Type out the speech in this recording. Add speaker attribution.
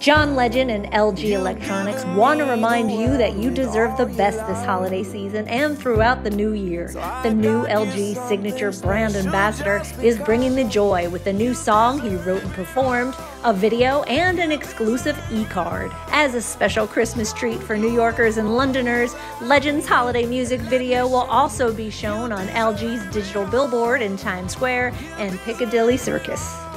Speaker 1: John Legend and LG Electronics want to remind you that you deserve the best this holiday season and throughout the new year. The new LG signature brand ambassador is bringing the joy with a new song he wrote and performed, a video, and an exclusive e card. As a special Christmas treat for New Yorkers and Londoners, Legend's holiday music video will also be shown on LG's digital billboard in Times Square and Piccadilly Circus.